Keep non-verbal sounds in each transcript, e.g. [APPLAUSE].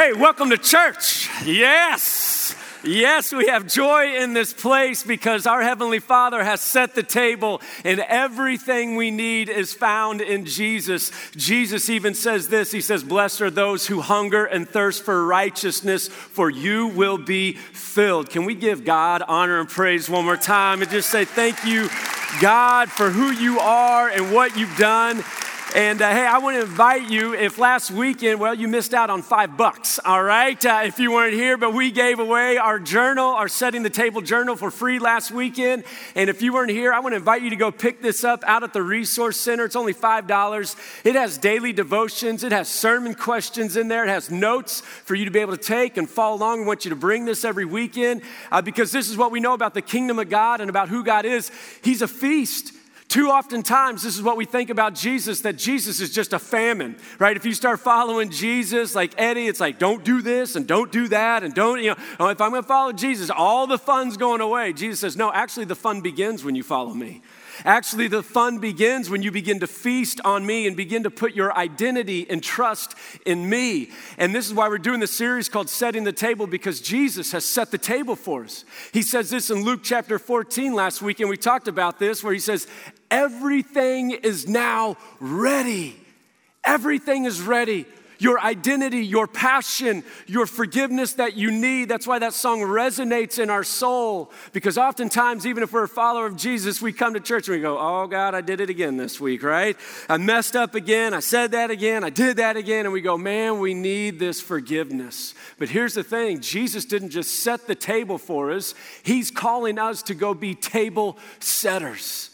Hey, welcome to church. Yes. Yes, we have joy in this place because our Heavenly Father has set the table and everything we need is found in Jesus. Jesus even says this He says, Blessed are those who hunger and thirst for righteousness, for you will be filled. Can we give God honor and praise one more time and just say, Thank you, God, for who you are and what you've done? And uh, hey, I want to invite you. If last weekend, well, you missed out on five bucks, all right, uh, if you weren't here, but we gave away our journal, our Setting the Table journal for free last weekend. And if you weren't here, I want to invite you to go pick this up out at the Resource Center. It's only $5. It has daily devotions, it has sermon questions in there, it has notes for you to be able to take and follow along. We want you to bring this every weekend uh, because this is what we know about the kingdom of God and about who God is. He's a feast. Too often times, this is what we think about Jesus that Jesus is just a famine, right? If you start following Jesus like Eddie, it's like, don't do this and don't do that and don't, you know, if I'm gonna follow Jesus, all the fun's going away. Jesus says, no, actually, the fun begins when you follow me. Actually, the fun begins when you begin to feast on me and begin to put your identity and trust in me. And this is why we're doing this series called Setting the Table because Jesus has set the table for us. He says this in Luke chapter 14 last week, and we talked about this, where he says, Everything is now ready. Everything is ready your identity, your passion, your forgiveness that you need. That's why that song resonates in our soul. Because oftentimes, even if we're a follower of Jesus, we come to church and we go, Oh God, I did it again this week, right? I messed up again. I said that again. I did that again. And we go, Man, we need this forgiveness. But here's the thing Jesus didn't just set the table for us, He's calling us to go be table setters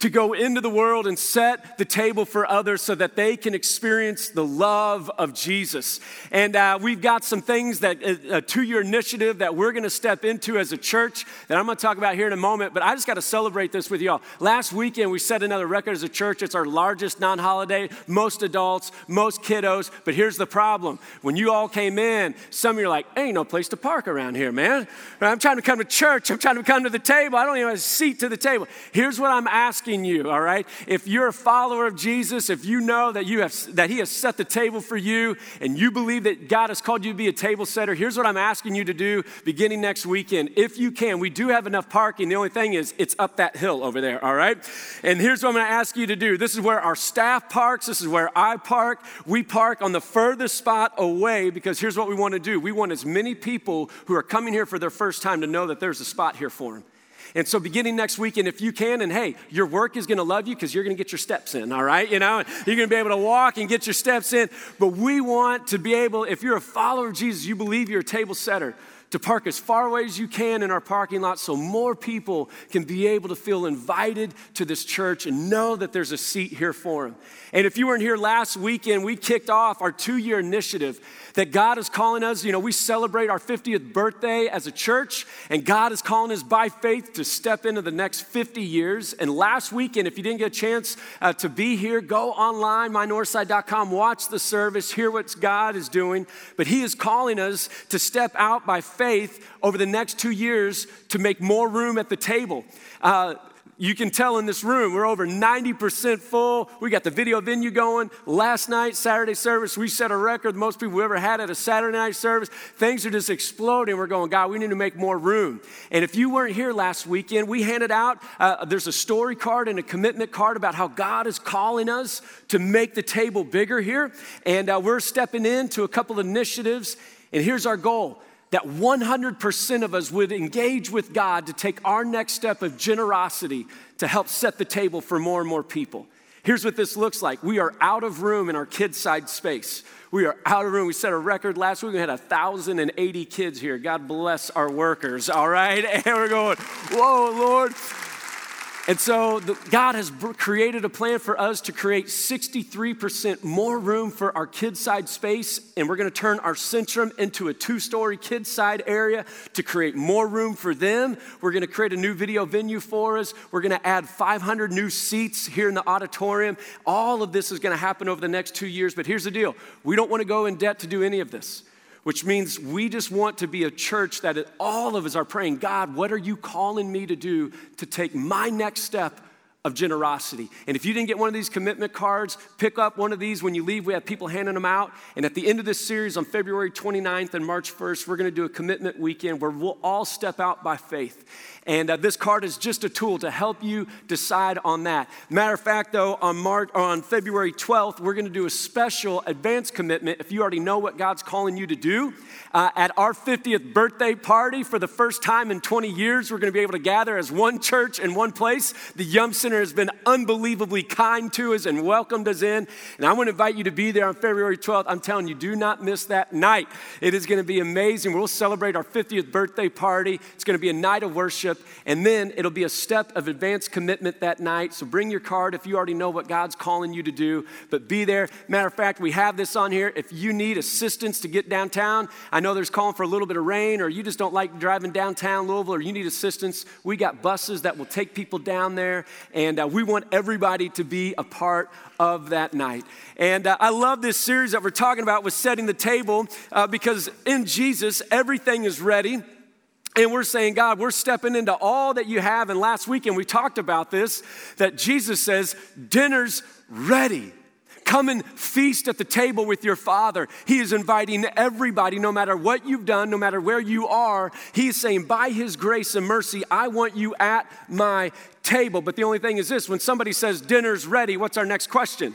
to go into the world and set the table for others so that they can experience the love of Jesus. And uh, we've got some things that uh, a two year initiative that we're going to step into as a church that I'm going to talk about here in a moment. But I just got to celebrate this with y'all. Last weekend, we set another record as a church. It's our largest non holiday, most adults, most kiddos. But here's the problem when you all came in, some of you are like, ain't no place to park around here, man. I'm trying to come to church, I'm trying to come to the table. I don't even have a seat to the table. Here's what I'm asking asking you, all right? If you're a follower of Jesus, if you know that you have that he has set the table for you and you believe that God has called you to be a table setter, here's what I'm asking you to do beginning next weekend. If you can, we do have enough parking. The only thing is it's up that hill over there, all right? And here's what I'm going to ask you to do. This is where our staff parks, this is where I park. We park on the furthest spot away because here's what we want to do. We want as many people who are coming here for their first time to know that there's a spot here for them. And so, beginning next weekend, if you can, and hey, your work is going to love you because you're going to get your steps in, all right? You know, you're going to be able to walk and get your steps in. But we want to be able, if you're a follower of Jesus, you believe you're a table setter, to park as far away as you can in our parking lot so more people can be able to feel invited to this church and know that there's a seat here for them. And if you weren't here last weekend, we kicked off our two year initiative that God is calling us. You know, we celebrate our 50th birthday as a church, and God is calling us by faith to step into the next 50 years. And last weekend, if you didn't get a chance uh, to be here, go online, mynorthside.com, watch the service, hear what God is doing. But He is calling us to step out by faith over the next two years to make more room at the table. Uh, you can tell in this room, we're over 90% full. We got the video venue going. Last night, Saturday service, we set a record, most people we ever had at a Saturday night service. Things are just exploding. We're going, God, we need to make more room. And if you weren't here last weekend, we handed out, uh, there's a story card and a commitment card about how God is calling us to make the table bigger here. And uh, we're stepping into a couple initiatives. And here's our goal that 100% of us would engage with God to take our next step of generosity to help set the table for more and more people. Here's what this looks like. We are out of room in our kids' side space. We are out of room. We set a record last week. We had 1,080 kids here. God bless our workers, all right? [LAUGHS] And we're going, whoa, Lord. And so the, God has created a plan for us to create 63% more room for our kids side space. And we're going to turn our Centrum into a two story kids side area to create more room for them. We're going to create a new video venue for us. We're going to add 500 new seats here in the auditorium. All of this is going to happen over the next two years. But here's the deal we don't want to go in debt to do any of this which means we just want to be a church that all of us are praying, God, what are you calling me to do to take my next step of generosity. And if you didn't get one of these commitment cards, pick up one of these when you leave. We have people handing them out. And at the end of this series on February 29th and March 1st, we're going to do a commitment weekend where we'll all step out by faith. And uh, this card is just a tool to help you decide on that. Matter of fact, though, on March on February 12th, we're going to do a special advance commitment. If you already know what God's calling you to do, uh, at our 50th birthday party for the first time in 20 years, we're going to be able to gather as one church in one place. The Yum Has been unbelievably kind to us and welcomed us in. And I want to invite you to be there on February 12th. I'm telling you, do not miss that night. It is going to be amazing. We'll celebrate our 50th birthday party. It's going to be a night of worship. And then it'll be a step of advanced commitment that night. So bring your card if you already know what God's calling you to do, but be there. Matter of fact, we have this on here. If you need assistance to get downtown, I know there's calling for a little bit of rain, or you just don't like driving downtown Louisville, or you need assistance, we got buses that will take people down there. Uh, we want everybody to be a part of that night. And uh, I love this series that we're talking about with setting the table uh, because in Jesus, everything is ready. And we're saying, God, we're stepping into all that you have. And last weekend we talked about this that Jesus says, dinner's ready. Come and feast at the table with your Father. He is inviting everybody, no matter what you've done, no matter where you are. He is saying, by His grace and mercy, I want you at my table. But the only thing is this when somebody says dinner's ready, what's our next question?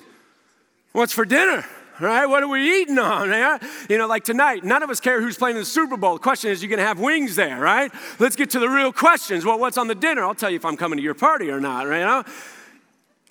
What's for dinner? right? What are we eating on? Yeah? You know, like tonight, none of us care who's playing in the Super Bowl. The question is, you going to have wings there, right? Let's get to the real questions. Well, what's on the dinner? I'll tell you if I'm coming to your party or not, right? You know?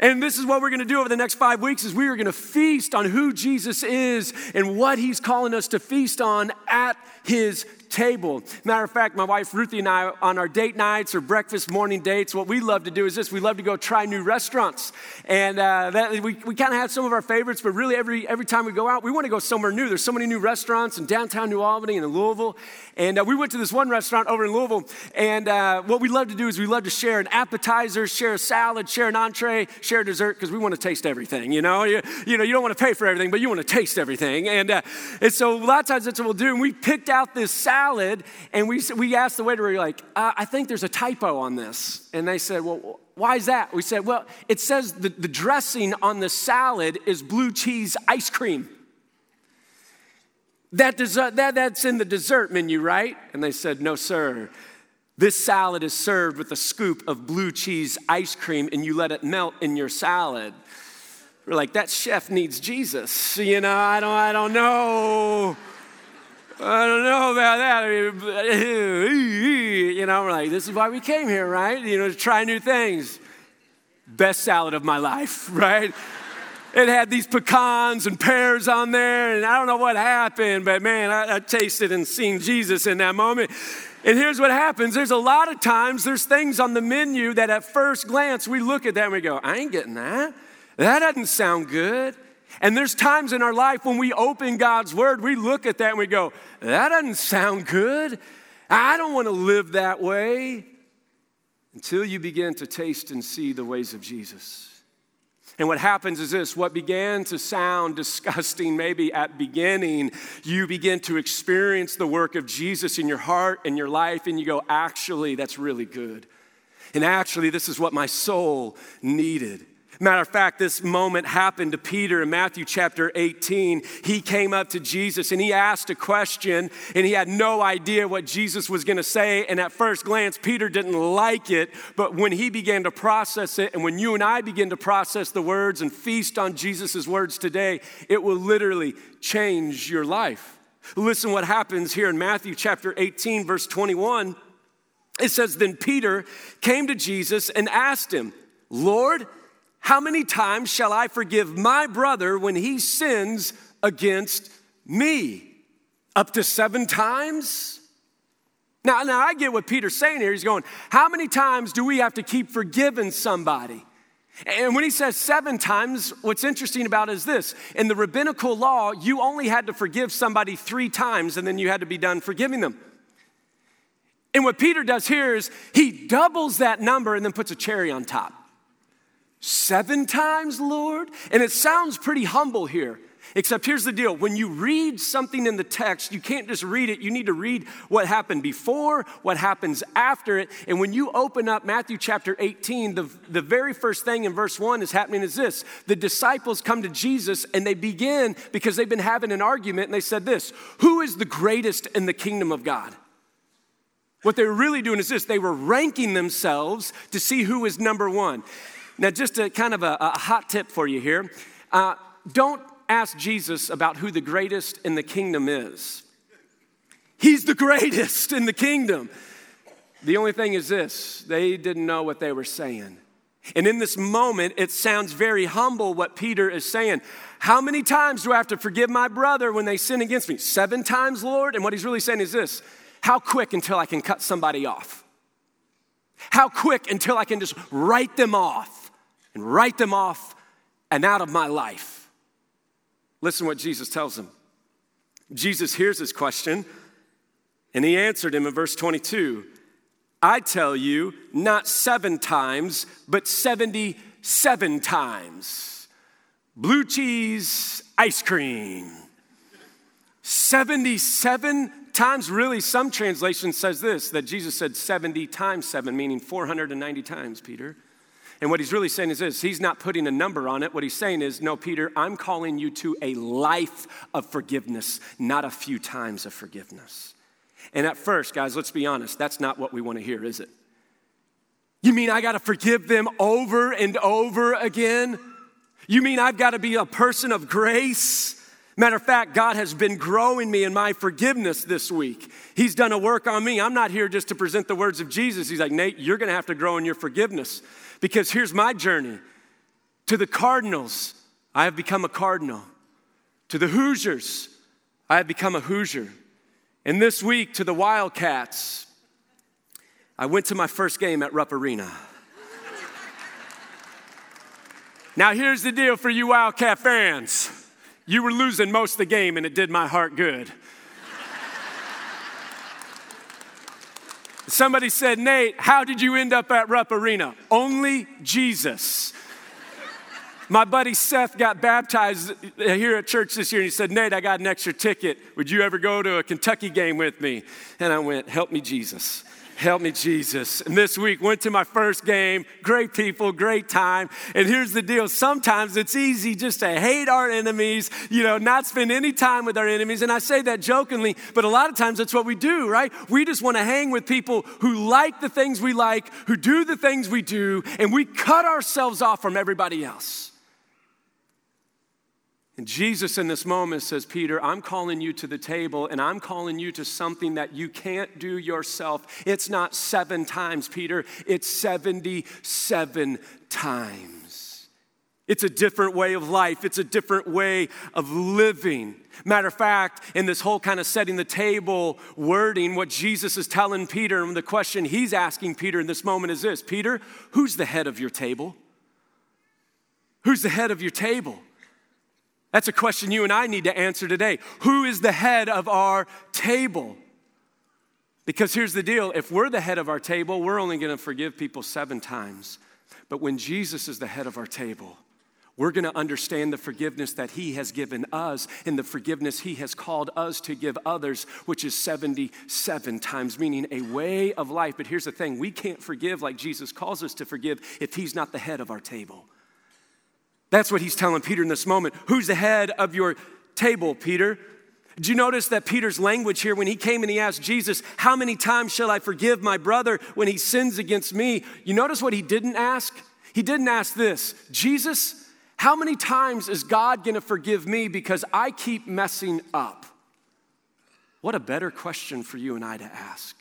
And this is what we're going to do over the next five weeks is we are going to feast on who Jesus is and what he's calling us to feast on at his table. Matter of fact, my wife Ruthie and I, on our date nights or breakfast morning dates, what we love to do is this we love to go try new restaurants. And uh, that, we, we kind of have some of our favorites, but really every, every time we go out, we want to go somewhere new. There's so many new restaurants in downtown New Albany and in Louisville. And uh, we went to this one restaurant over in Louisville. And uh, what we love to do is we love to share an appetizer, share a salad, share an entree, share a dessert, because we want to taste everything. You know, you, you, know, you don't want to pay for everything, but you want to taste everything. And, uh, and so a lot of times that's what we'll do. And we picked out this salad, and we, we asked the waiter, we are like, uh, I think there's a typo on this. And they said, Well, why is that? We said, Well, it says the, the dressing on the salad is blue cheese ice cream. That, dessert, that, that's in the dessert menu, right? And they said, No, sir. This salad is served with a scoop of blue cheese ice cream, and you let it melt in your salad. We're like, that chef needs Jesus. You know, I don't, I don't know. I don't know about that. [LAUGHS] you know, we're like, this is why we came here, right? You know, to try new things. Best salad of my life, [LAUGHS] right? it had these pecans and pears on there, and I don't know what happened, but man, I, I tasted and seen Jesus in that moment. And here's what happens there's a lot of times there's things on the menu that at first glance we look at that and we go, I ain't getting that. That doesn't sound good. And there's times in our life when we open God's word, we look at that and we go, that doesn't sound good. I don't want to live that way. Until you begin to taste and see the ways of Jesus. And what happens is this what began to sound disgusting, maybe at beginning, you begin to experience the work of Jesus in your heart and your life, and you go, actually, that's really good. And actually, this is what my soul needed. Matter of fact, this moment happened to Peter in Matthew chapter 18. He came up to Jesus and he asked a question, and he had no idea what Jesus was going to say. And at first glance, Peter didn't like it. But when he began to process it, and when you and I begin to process the words and feast on Jesus' words today, it will literally change your life. Listen what happens here in Matthew chapter 18, verse 21. It says, Then Peter came to Jesus and asked him, Lord, how many times shall I forgive my brother when he sins against me? Up to seven times? Now, now I get what Peter's saying here. He's going, How many times do we have to keep forgiving somebody? And when he says seven times, what's interesting about it is this in the rabbinical law, you only had to forgive somebody three times and then you had to be done forgiving them. And what Peter does here is he doubles that number and then puts a cherry on top. Seven times, Lord? And it sounds pretty humble here. Except here's the deal when you read something in the text, you can't just read it. You need to read what happened before, what happens after it. And when you open up Matthew chapter 18, the, the very first thing in verse 1 is happening is this the disciples come to Jesus and they begin because they've been having an argument and they said this Who is the greatest in the kingdom of God? What they were really doing is this they were ranking themselves to see who is number one. Now, just a kind of a, a hot tip for you here. Uh, don't ask Jesus about who the greatest in the kingdom is. He's the greatest in the kingdom. The only thing is this they didn't know what they were saying. And in this moment, it sounds very humble what Peter is saying. How many times do I have to forgive my brother when they sin against me? Seven times, Lord? And what he's really saying is this How quick until I can cut somebody off? How quick until I can just write them off and write them off and out of my life? Listen what Jesus tells him. Jesus hears his question and he answered him in verse 22 I tell you, not seven times, but 77 times. Blue cheese ice cream. 77 times, really, some translation says this that Jesus said 70 times seven, meaning 490 times, Peter. And what he's really saying is this he's not putting a number on it. What he's saying is, no, Peter, I'm calling you to a life of forgiveness, not a few times of forgiveness. And at first, guys, let's be honest, that's not what we want to hear, is it? You mean I got to forgive them over and over again? You mean I've got to be a person of grace? Matter of fact, God has been growing me in my forgiveness this week. He's done a work on me. I'm not here just to present the words of Jesus. He's like, Nate, you're going to have to grow in your forgiveness. Because here's my journey to the Cardinals, I have become a Cardinal. To the Hoosiers, I have become a Hoosier. And this week, to the Wildcats, I went to my first game at Rupp Arena. [LAUGHS] now, here's the deal for you Wildcat fans you were losing most of the game, and it did my heart good. Somebody said, Nate, how did you end up at Rupp Arena? Only Jesus. My buddy Seth got baptized here at church this year, and he said, Nate, I got an extra ticket. Would you ever go to a Kentucky game with me? And I went, Help me, Jesus. Help me, Jesus. And this week went to my first game. Great people, great time. And here's the deal sometimes it's easy just to hate our enemies, you know, not spend any time with our enemies. And I say that jokingly, but a lot of times that's what we do, right? We just want to hang with people who like the things we like, who do the things we do, and we cut ourselves off from everybody else. And Jesus in this moment says, Peter, I'm calling you to the table and I'm calling you to something that you can't do yourself. It's not seven times, Peter, it's 77 times. It's a different way of life, it's a different way of living. Matter of fact, in this whole kind of setting the table wording, what Jesus is telling Peter and the question he's asking Peter in this moment is this Peter, who's the head of your table? Who's the head of your table? That's a question you and I need to answer today. Who is the head of our table? Because here's the deal if we're the head of our table, we're only going to forgive people seven times. But when Jesus is the head of our table, we're going to understand the forgiveness that He has given us and the forgiveness He has called us to give others, which is 77 times, meaning a way of life. But here's the thing we can't forgive like Jesus calls us to forgive if He's not the head of our table. That's what he's telling Peter in this moment. Who's the head of your table, Peter? Did you notice that Peter's language here when he came and he asked Jesus, How many times shall I forgive my brother when he sins against me? You notice what he didn't ask? He didn't ask this Jesus, how many times is God gonna forgive me because I keep messing up? What a better question for you and I to ask.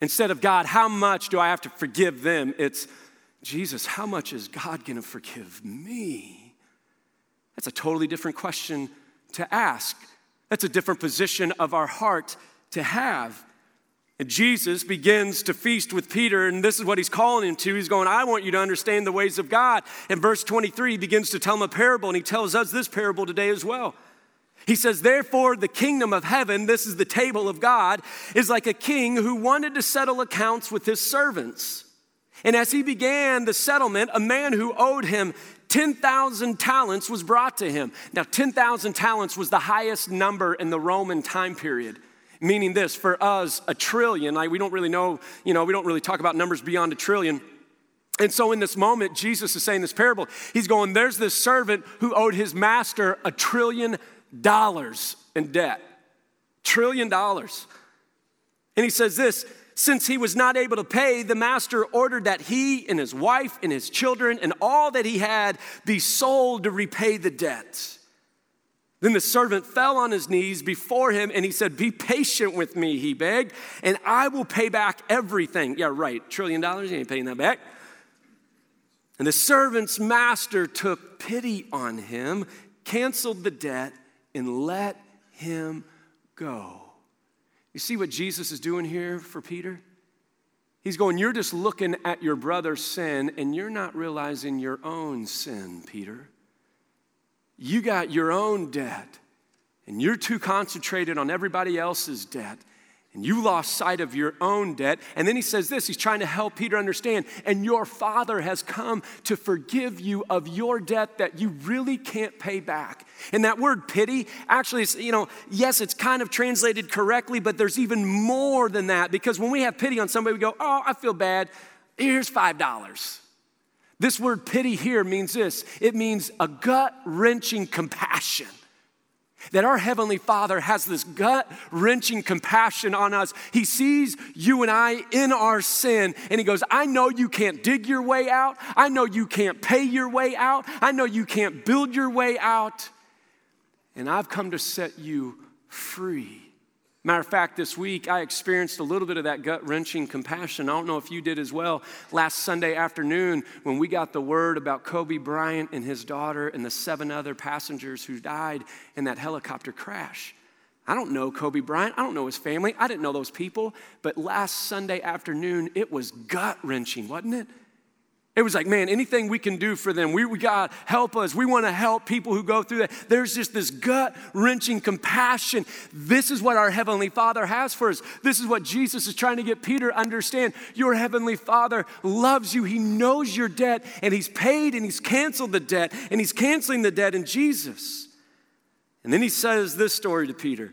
Instead of God, how much do I have to forgive them? It's Jesus, how much is God going to forgive me? That's a totally different question to ask. That's a different position of our heart to have. And Jesus begins to feast with Peter, and this is what he's calling him to. He's going, I want you to understand the ways of God. In verse 23, he begins to tell him a parable, and he tells us this parable today as well. He says, Therefore, the kingdom of heaven, this is the table of God, is like a king who wanted to settle accounts with his servants. And as he began the settlement, a man who owed him 10,000 talents was brought to him. Now, 10,000 talents was the highest number in the Roman time period. Meaning this, for us, a trillion, like we don't really know, you know, we don't really talk about numbers beyond a trillion. And so, in this moment, Jesus is saying this parable. He's going, There's this servant who owed his master a trillion dollars in debt. Trillion dollars. And he says this since he was not able to pay, the master ordered that he and his wife and his children and all that he had be sold to repay the debt. Then the servant fell on his knees before him and he said, Be patient with me, he begged, and I will pay back everything. Yeah, right, trillion dollars, you ain't paying that back. And the servant's master took pity on him, canceled the debt, and let him go. You see what Jesus is doing here for Peter? He's going, You're just looking at your brother's sin and you're not realizing your own sin, Peter. You got your own debt and you're too concentrated on everybody else's debt and you lost sight of your own debt. And then he says this he's trying to help Peter understand, and your father has come to forgive you of your debt that you really can't pay back. And that word pity, actually, it's, you know, yes, it's kind of translated correctly, but there's even more than that because when we have pity on somebody, we go, oh, I feel bad. Here's $5. This word pity here means this it means a gut wrenching compassion. That our Heavenly Father has this gut wrenching compassion on us. He sees you and I in our sin, and He goes, I know you can't dig your way out. I know you can't pay your way out. I know you can't build your way out. And I've come to set you free. Matter of fact, this week I experienced a little bit of that gut wrenching compassion. I don't know if you did as well. Last Sunday afternoon, when we got the word about Kobe Bryant and his daughter and the seven other passengers who died in that helicopter crash. I don't know Kobe Bryant. I don't know his family. I didn't know those people. But last Sunday afternoon, it was gut wrenching, wasn't it? It was like, man, anything we can do for them, we, we got help us. We want to help people who go through that. There's just this gut wrenching compassion. This is what our Heavenly Father has for us. This is what Jesus is trying to get Peter understand. Your Heavenly Father loves you. He knows your debt, and He's paid and He's canceled the debt, and He's canceling the debt in Jesus. And then He says this story to Peter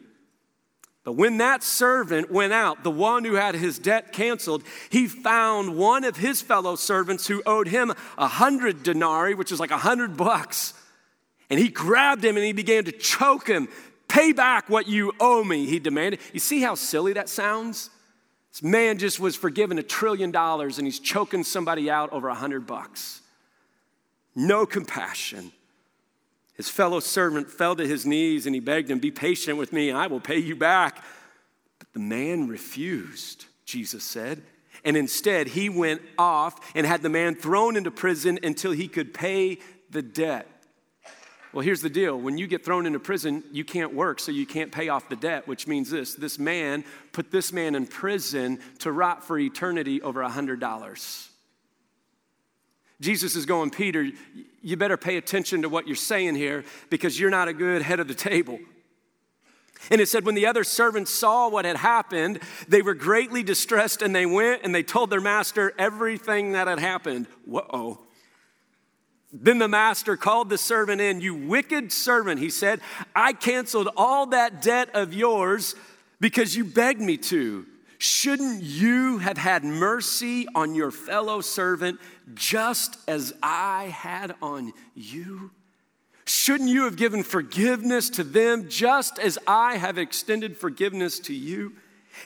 but when that servant went out, the one who had his debt canceled, he found one of his fellow servants who owed him a hundred denarii, which is like a hundred bucks. And he grabbed him and he began to choke him. Pay back what you owe me, he demanded. You see how silly that sounds? This man just was forgiven a trillion dollars and he's choking somebody out over a hundred bucks. No compassion. His fellow servant fell to his knees and he begged him, Be patient with me I will pay you back. But the man refused, Jesus said. And instead, he went off and had the man thrown into prison until he could pay the debt. Well, here's the deal when you get thrown into prison, you can't work, so you can't pay off the debt, which means this this man put this man in prison to rot for eternity over a $100. Jesus is going, Peter, you better pay attention to what you're saying here because you're not a good head of the table. And it said, when the other servants saw what had happened, they were greatly distressed and they went and they told their master everything that had happened. Whoa. Then the master called the servant in. You wicked servant, he said, I canceled all that debt of yours because you begged me to. Shouldn't you have had mercy on your fellow servant just as I had on you? Shouldn't you have given forgiveness to them just as I have extended forgiveness to you?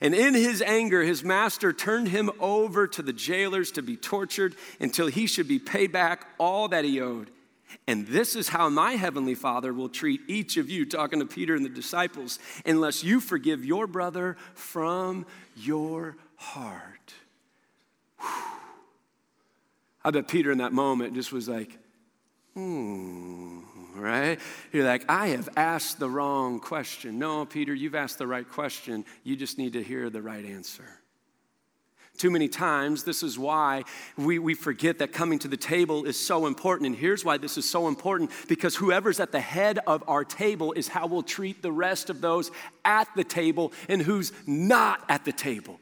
And in his anger, his master turned him over to the jailers to be tortured until he should be paid back all that he owed. And this is how my heavenly Father will treat each of you, talking to Peter and the disciples, unless you forgive your brother from your heart. Whew. I bet Peter in that moment just was like, hmm, right? You're like, I have asked the wrong question. No, Peter, you've asked the right question. You just need to hear the right answer. Too many times, this is why we, we forget that coming to the table is so important. And here's why this is so important because whoever's at the head of our table is how we'll treat the rest of those at the table and who's not at the table.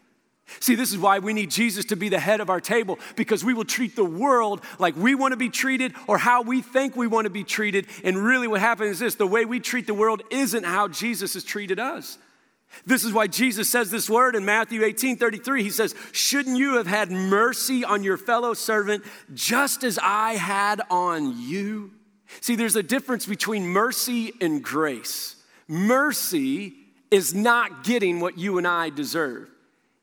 See, this is why we need Jesus to be the head of our table because we will treat the world like we want to be treated or how we think we want to be treated. And really, what happens is this the way we treat the world isn't how Jesus has treated us. This is why Jesus says this word in Matthew 18 33. He says, Shouldn't you have had mercy on your fellow servant just as I had on you? See, there's a difference between mercy and grace. Mercy is not getting what you and I deserve.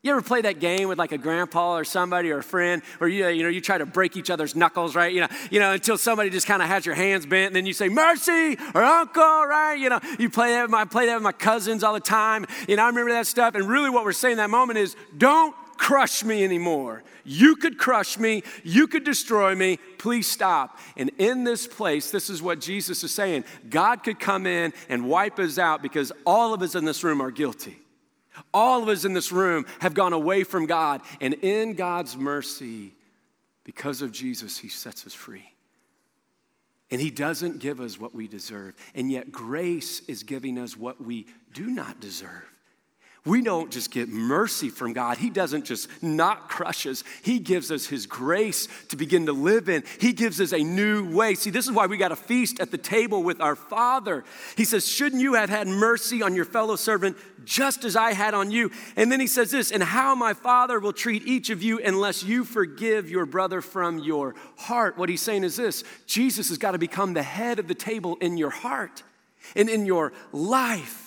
You ever play that game with like a grandpa or somebody or a friend where you, you know, you try to break each other's knuckles, right? You know, you know, until somebody just kind of has your hands bent and then you say, mercy or uncle, right? You know, you play that, with my, play that with my cousins all the time. You know, I remember that stuff. And really what we're saying that moment is, don't crush me anymore. You could crush me. You could destroy me. Please stop. And in this place, this is what Jesus is saying God could come in and wipe us out because all of us in this room are guilty. All of us in this room have gone away from God, and in God's mercy, because of Jesus, He sets us free. And He doesn't give us what we deserve, and yet grace is giving us what we do not deserve. We don't just get mercy from God. He doesn't just not crush us. He gives us His grace to begin to live in. He gives us a new way. See, this is why we got a feast at the table with our Father. He says, Shouldn't you have had mercy on your fellow servant just as I had on you? And then He says this, And how my Father will treat each of you unless you forgive your brother from your heart. What He's saying is this Jesus has got to become the head of the table in your heart and in your life.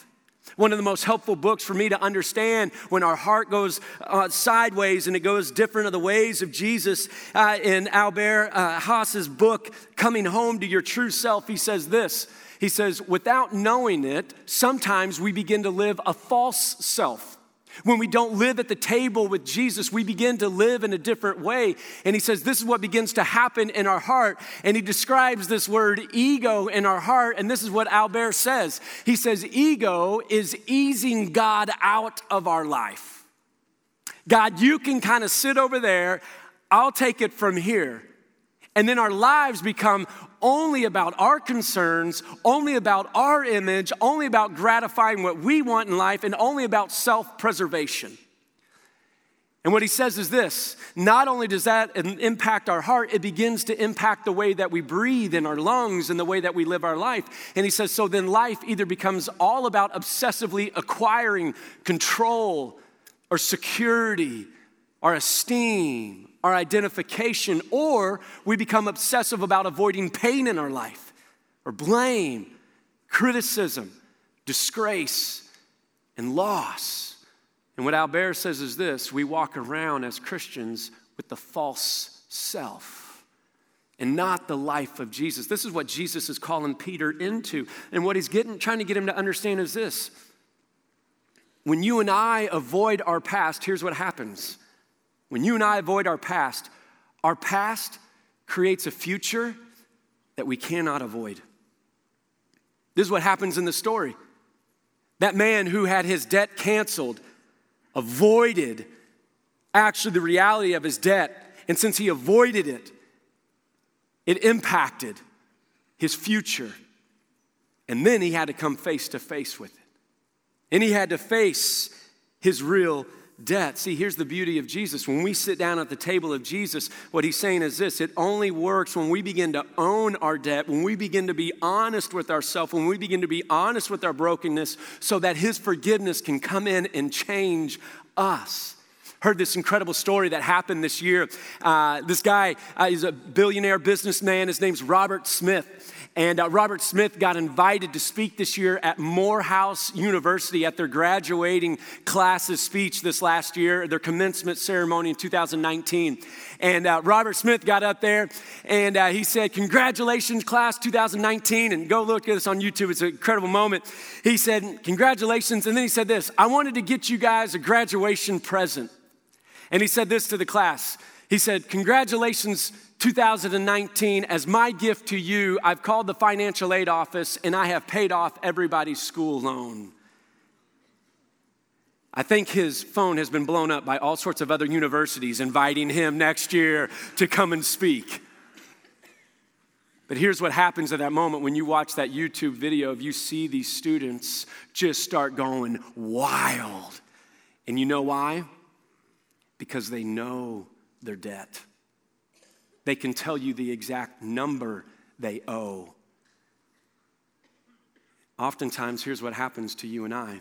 One of the most helpful books for me to understand when our heart goes uh, sideways and it goes different of the ways of Jesus. Uh, in Albert uh, Haase's book, Coming Home to Your True Self, he says this. He says, without knowing it, sometimes we begin to live a false self. When we don't live at the table with Jesus, we begin to live in a different way. And he says this is what begins to happen in our heart. And he describes this word ego in our heart. And this is what Albert says He says, ego is easing God out of our life. God, you can kind of sit over there, I'll take it from here. And then our lives become only about our concerns, only about our image, only about gratifying what we want in life, and only about self preservation. And what he says is this not only does that impact our heart, it begins to impact the way that we breathe in our lungs and the way that we live our life. And he says, so then life either becomes all about obsessively acquiring control or security or esteem our identification, or we become obsessive about avoiding pain in our life, or blame, criticism, disgrace, and loss. And what Albert says is this we walk around as Christians with the false self and not the life of Jesus. This is what Jesus is calling Peter into. And what he's getting, trying to get him to understand is this when you and I avoid our past, here's what happens when you and I avoid our past, our past creates a future that we cannot avoid. This is what happens in the story. That man who had his debt canceled avoided actually the reality of his debt. And since he avoided it, it impacted his future. And then he had to come face to face with it. And he had to face his real debt. See, here's the beauty of Jesus. When we sit down at the table of Jesus, what he's saying is this it only works when we begin to own our debt, when we begin to be honest with ourselves, when we begin to be honest with our brokenness, so that his forgiveness can come in and change us heard this incredible story that happened this year. Uh, this guy uh, is a billionaire businessman. His name's Robert Smith. And uh, Robert Smith got invited to speak this year at Morehouse University at their graduating classes speech this last year, their commencement ceremony in 2019. And uh, Robert Smith got up there and uh, he said, Congratulations, class 2019. And go look at this on YouTube, it's an incredible moment. He said, Congratulations. And then he said this I wanted to get you guys a graduation present. And he said this to the class He said, Congratulations 2019, as my gift to you, I've called the financial aid office and I have paid off everybody's school loan. I think his phone has been blown up by all sorts of other universities inviting him next year to come and speak. But here's what happens at that moment when you watch that YouTube video of you see these students just start going wild. And you know why? Because they know their debt. They can tell you the exact number they owe. Oftentimes, here's what happens to you and I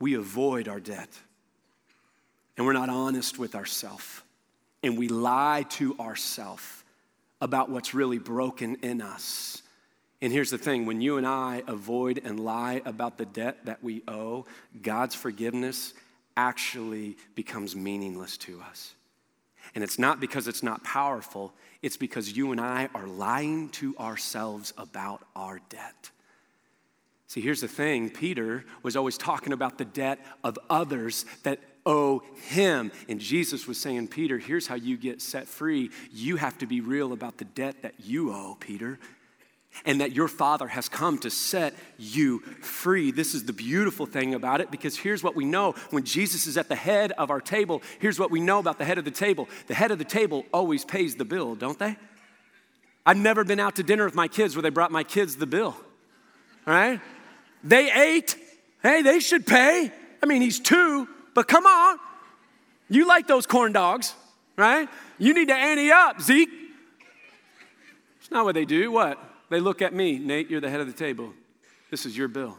we avoid our debt, and we're not honest with ourselves, and we lie to ourselves about what's really broken in us. And here's the thing when you and I avoid and lie about the debt that we owe, God's forgiveness actually becomes meaningless to us. And it's not because it's not powerful, it's because you and I are lying to ourselves about our debt. See, here's the thing Peter was always talking about the debt of others that owe him. And Jesus was saying, Peter, here's how you get set free. You have to be real about the debt that you owe, Peter and that your Father has come to set you free. This is the beautiful thing about it because here's what we know when Jesus is at the head of our table, here's what we know about the head of the table. The head of the table always pays the bill, don't they? I've never been out to dinner with my kids where they brought my kids the bill, right? They ate. Hey, they should pay. I mean, he's two, but come on. You like those corn dogs, right? You need to ante up, Zeke. It's not what they do. What? They look at me, Nate, you're the head of the table. This is your bill.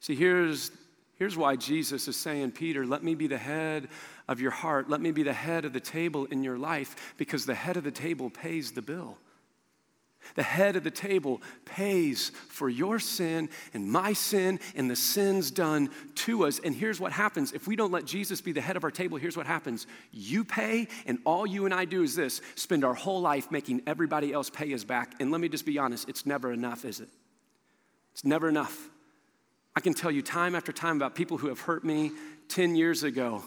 See, here's, here's why Jesus is saying, Peter, let me be the head of your heart. Let me be the head of the table in your life because the head of the table pays the bill. The head of the table pays for your sin and my sin and the sins done to us. And here's what happens if we don't let Jesus be the head of our table, here's what happens. You pay, and all you and I do is this spend our whole life making everybody else pay us back. And let me just be honest, it's never enough, is it? It's never enough. I can tell you time after time about people who have hurt me 10 years ago.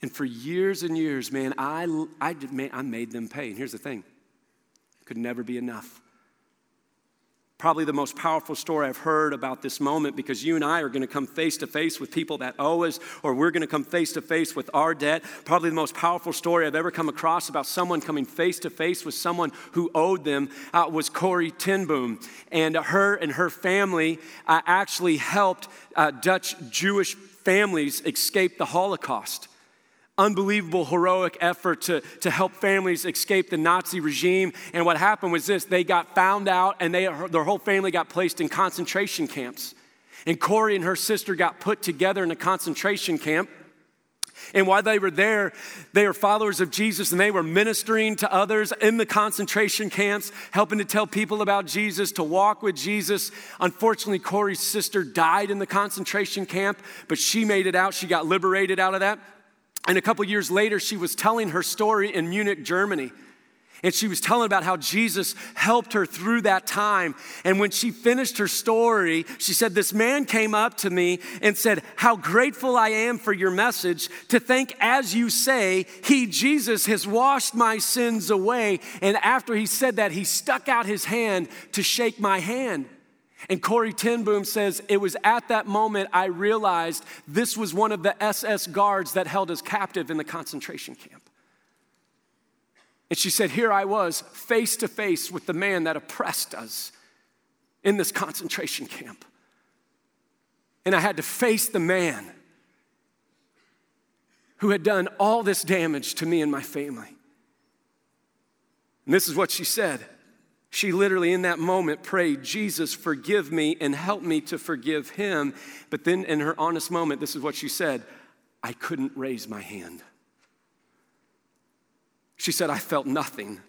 And for years and years, man, I, I, man, I made them pay. And here's the thing could never be enough. Probably the most powerful story I've heard about this moment because you and I are going to come face to face with people that owe us, or we're going to come face to face with our debt. Probably the most powerful story I've ever come across about someone coming face to face with someone who owed them uh, was Corrie ten Boom. And her and her family uh, actually helped uh, Dutch Jewish families escape the Holocaust unbelievable heroic effort to, to help families escape the Nazi regime. And what happened was this they got found out, and they, their whole family got placed in concentration camps. And Corrie and her sister got put together in a concentration camp. And while they were there, they were followers of Jesus and they were ministering to others in the concentration camps, helping to tell people about Jesus, to walk with Jesus. Unfortunately, Corrie's sister died in the concentration camp, but she made it out. She got liberated out of that. And a couple years later, she was telling her story in Munich, Germany. And she was telling about how Jesus helped her through that time. And when she finished her story, she said, This man came up to me and said, How grateful I am for your message to think, as you say, He, Jesus, has washed my sins away. And after he said that, he stuck out his hand to shake my hand. And Corrie ten Boom says, It was at that moment I realized this was one of the SS guards that held us captive in the concentration camp. And she said, Here I was, face to face with the man that oppressed us in this concentration camp. And I had to face the man who had done all this damage to me and my family. And this is what she said she literally, in that moment, prayed, Jesus, forgive me and help me to forgive him. But then, in her honest moment, this is what she said I couldn't raise my hand. She said, I felt nothing,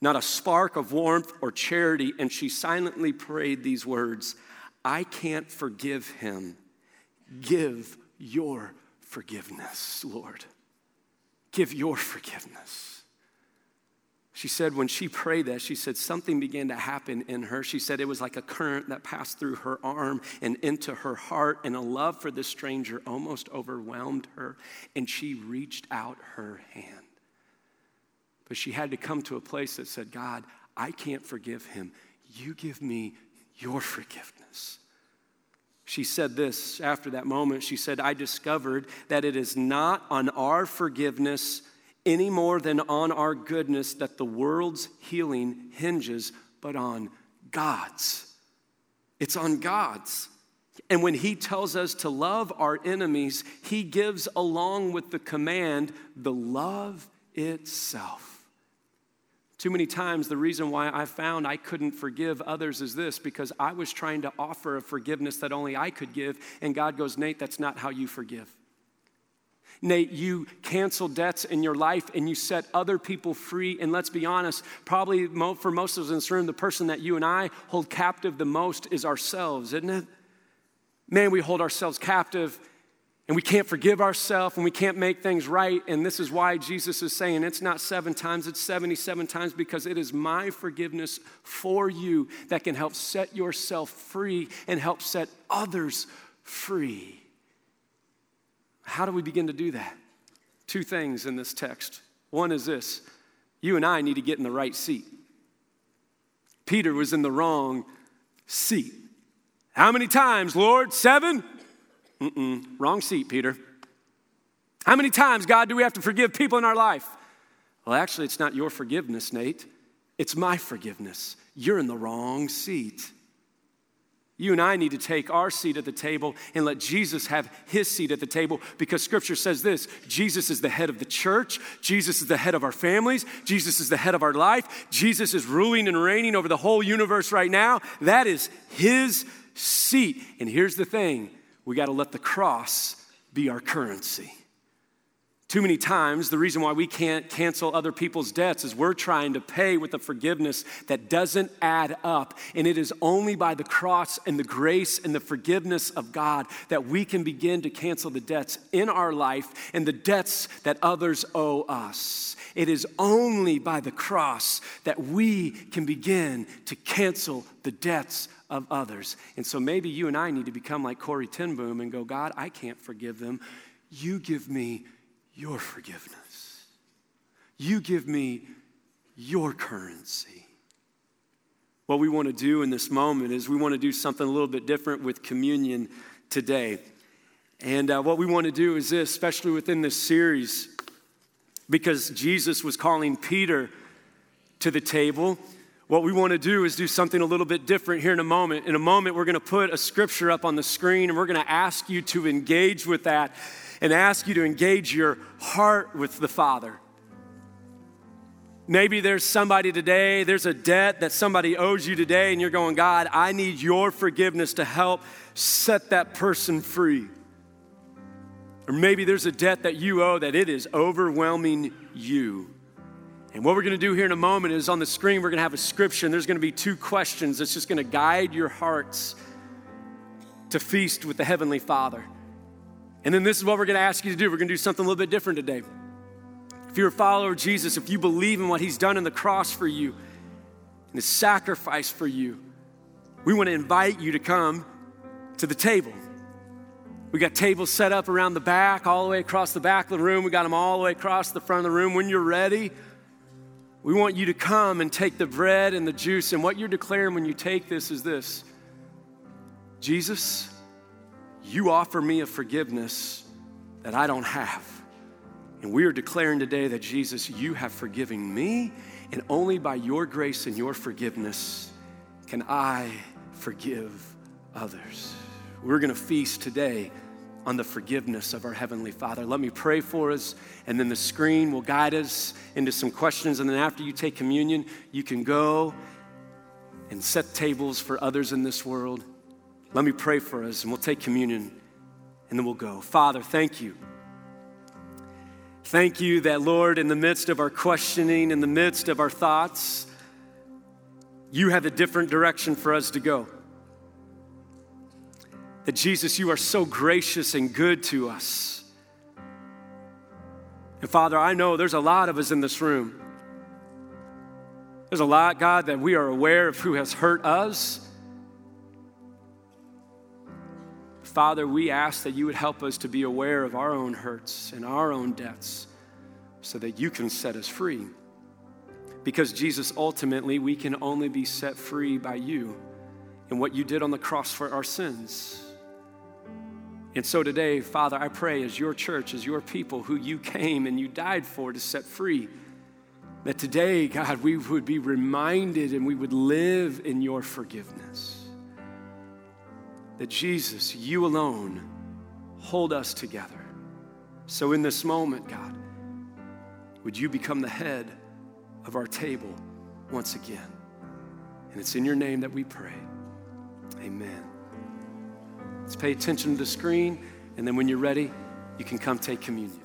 not a spark of warmth or charity. And she silently prayed these words I can't forgive him. Give your forgiveness, Lord. Give your forgiveness. She said when she [LAUGHS] prayed that, she said something began to happen in her. She said it was like a current that passed through her arm and into her heart, and a love for this stranger almost overwhelmed her, and she reached out her hand. But she had to come to a place that said, God, I can't forgive him. You give me your forgiveness. She said this after that moment. She said, I discovered that it is not on our forgiveness any more than on our goodness that the world's healing hinges, but on God's. It's on God's. And when he tells us to love our enemies, he gives, along with the command, the love itself. Too many times, the reason why I found I couldn't forgive others is this because I was trying to offer a forgiveness that only I could give, and God goes, Nate, that's not how you forgive. Nate, you cancel debts in your life and you set other people free. And let's be honest, probably for most of us in this room, the person that you and I hold captive the most is ourselves, isn't it? man, we hold ourselves captive and we can't forgive ourselves and we can't make things right. And this is why Jesus is saying it's not seven times, it's 77 times because it is my forgiveness for you that can help set yourself free and help set others free. How do we begin to do that? Two things in this text. One is this you and I need to get in the right seat. Peter was in the wrong seat. How many times, Lord? Seven? Mm-mm. Wrong seat, Peter. How many times, God, do we have to forgive people in our life? Well, actually, it's not your forgiveness, Nate. It's my forgiveness. You're in the wrong seat. You and I need to take our seat at the table and let Jesus have his seat at the table because scripture says this Jesus is the head of the church. Jesus is the head of our families. Jesus is the head of our life. Jesus is ruling and reigning over the whole universe right now. That is his seat. And here's the thing we got to let the cross be our currency. Too many times, the reason why we can't cancel other people's debts is we're trying to pay with a forgiveness that doesn't add up. And it is only by the cross and the grace and the forgiveness of God that we can begin to cancel the debts in our life and the debts that others owe us. It is only by the cross that we can begin to cancel the debts of others. And so maybe you and I need to become like Corrie ten Boom and go, God, I can't forgive them. You give me your forgiveness. You give me your currency. What we want to do in this moment is we want to do something a little bit different with communion today. And uh, what we want to do is this, especially within this series, because Jesus was calling Peter to the table. What we want to do is do something a little bit different here in a moment. In a moment, we're going to put a scripture up on the screen and we're going to ask you to engage with that and ask you to engage your heart with the Father. Maybe there's somebody today, there's a debt that somebody owes you today, and you're going, God, I need your forgiveness to help set that person free. Or maybe there's a debt that you owe that it is overwhelming you. And what we're going to do here in a moment is on the screen, we're going to have a scripture, and there's going to be two questions that's just going to guide your hearts to feast with the Heavenly Father. And then this is what we're going to ask you to do. We're going to do something a little bit different today. If you're a follower of Jesus, if you believe in what He's done in the cross for you, and His sacrifice for you, we want to invite you to come to the table. We got tables set up around the back, all the way across the back of the room. We got them all the way across the front of the room. When you're ready, we want you to come and take the bread and the juice. And what you're declaring when you take this is this Jesus, you offer me a forgiveness that I don't have. And we are declaring today that Jesus, you have forgiven me, and only by your grace and your forgiveness can I forgive others. We're going to feast today on the forgiveness of our Heavenly Father. Let me pray for us, and then the screen will guide us into some questions. And then after you take communion, you can go and set tables for others in this world. Let me pray for us, and we'll take communion, and then we'll go. Father, thank you. Thank you that, Lord, in the midst of our questioning, in the midst of our thoughts, you have a different direction for us to go. That Jesus, you are so gracious and good to us. And Father, I know there's a lot of us in this room. There's a lot, God, that we are aware of who has hurt us. Father, we ask that you would help us to be aware of our own hurts and our own debts so that you can set us free. Because, Jesus, ultimately, we can only be set free by you and what you did on the cross for our sins. And so today, Father, I pray as your church, as your people who you came and you died for to set free, that today, God, we would be reminded and we would live in your forgiveness. That Jesus, you alone, hold us together. So in this moment, God, would you become the head of our table once again? And it's in your name that we pray. Amen. Let's pay attention to the screen, and then when you're ready, you can come take communion.